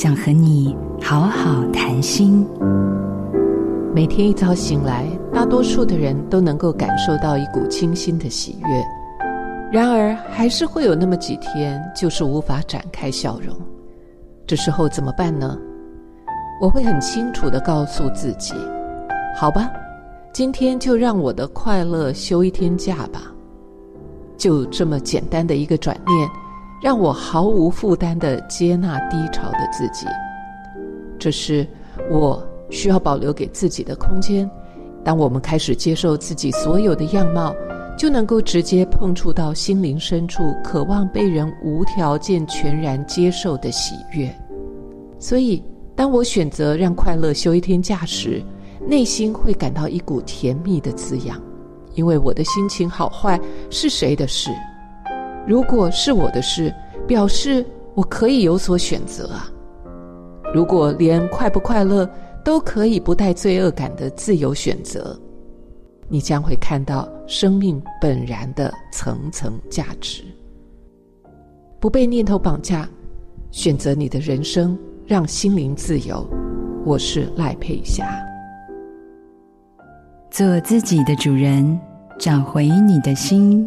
想和你好好谈心。每天一早醒来，大多数的人都能够感受到一股清新的喜悦。然而，还是会有那么几天，就是无法展开笑容。这时候怎么办呢？我会很清楚地告诉自己：好吧，今天就让我的快乐休一天假吧。就这么简单的一个转念，让我毫无负担地接纳低潮的自己。这是我需要保留给自己的空间。当我们开始接受自己所有的样貌，就能够直接碰触到心灵深处渴望被人无条件、全然接受的喜悦。所以，当我选择让快乐休一天假时，内心会感到一股甜蜜的滋养，因为我的心情好坏是谁的事？如果是我的事，表示我可以有所选择啊。如果连快不快乐都可以不带罪恶感的自由选择，你将会看到生命本然的层层价值，不被念头绑架，选择你的人生，让心灵自由。我是赖佩霞，做自己的主人，找回你的心。